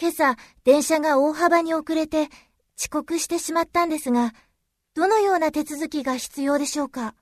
今朝、電車が大幅に遅れて遅刻してしまったんですが、どのような手続きが必要でしょうか？